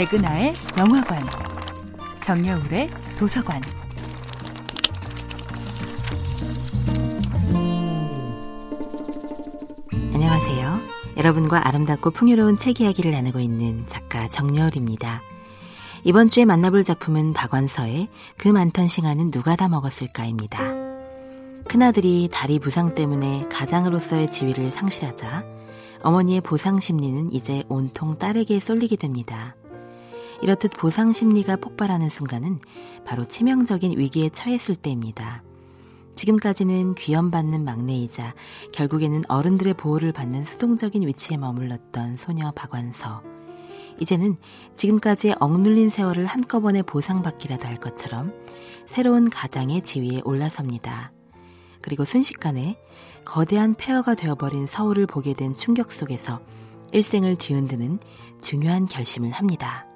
백은하의 영화관, 정여울의 도서관. 안녕하세요. 여러분과 아름답고 풍요로운 책 이야기를 나누고 있는 작가 정여울입니다. 이번 주에 만나볼 작품은 박완서의 그 많던 시간은 누가 다 먹었을까입니다. 큰아들이 다리 부상 때문에 가장으로서의 지위를 상실하자 어머니의 보상 심리는 이제 온통 딸에게 쏠리게 됩니다. 이렇듯 보상 심리가 폭발하는 순간은 바로 치명적인 위기에 처했을 때입니다. 지금까지는 귀염받는 막내이자 결국에는 어른들의 보호를 받는 수동적인 위치에 머물렀던 소녀 박완서. 이제는 지금까지의 억눌린 세월을 한꺼번에 보상받기라도 할 것처럼 새로운 가장의 지위에 올라섭니다. 그리고 순식간에 거대한 폐허가 되어버린 서울을 보게 된 충격 속에서 일생을 뒤흔드는 중요한 결심을 합니다.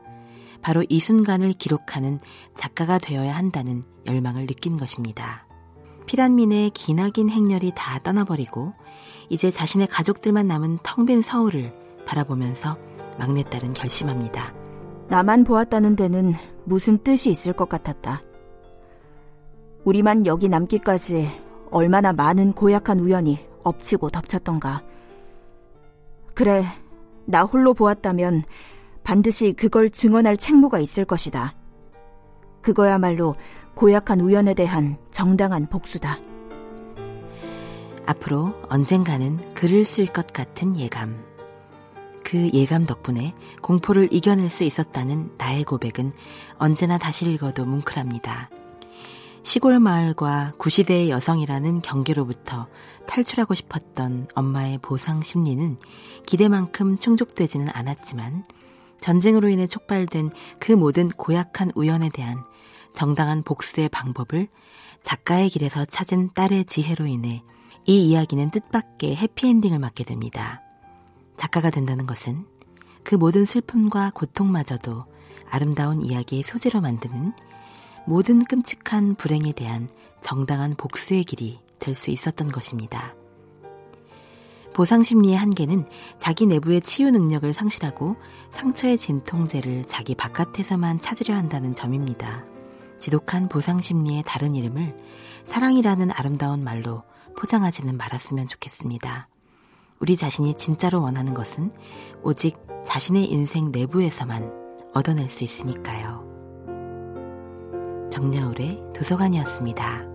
바로 이 순간을 기록하는 작가가 되어야 한다는 열망을 느낀 것입니다. 피란민의 기나긴 행렬이 다 떠나버리고 이제 자신의 가족들만 남은 텅 빈 서울을 바라보면서 막내딸은 결심합니다. 나만 보았다는 데는 무슨 뜻이 있을 것 같았다. 우리만 여기 남기까지 얼마나 많은 고약한 우연이 엎치고 덮쳤던가. 그래, 나 홀로 보았다면 반드시 그걸 증언할 책무가 있을 것이다. 그거야말로 고약한 우연에 대한 정당한 복수다. 앞으로 언젠가는 글을 쓸 것 같은 예감. 그 예감 덕분에 공포를 이겨낼 수 있었다는 나의 고백은 언제나 다시 읽어도 뭉클합니다. 시골 마을과 구시대의 여성이라는 경계로부터 탈출하고 싶었던 엄마의 보상 심리는 기대만큼 충족되지는 않았지만 전쟁으로 인해 촉발된 그 모든 고약한 우연에 대한 정당한 복수의 방법을 작가의 길에서 찾은 딸의 지혜로 인해 이 이야기는 뜻밖의 해피엔딩을 맞게 됩니다. 작가가 된다는 것은 그 모든 슬픔과 고통마저도 아름다운 이야기의 소재로 만드는 모든 끔찍한 불행에 대한 정당한 복수의 길이 될 수 있었던 것입니다. 보상 심리의 한계는 자기 내부의 치유 능력을 상실하고 상처의 진통제를 자기 바깥에서만 찾으려 한다는 점입니다. 지독한 보상 심리의 다른 이름을 사랑이라는 아름다운 말로 포장하지는 말았으면 좋겠습니다. 우리 자신이 진짜로 원하는 것은 오직 자신의 인생 내부에서만 얻어낼 수 있으니까요. 정야울의 도서관이었습니다.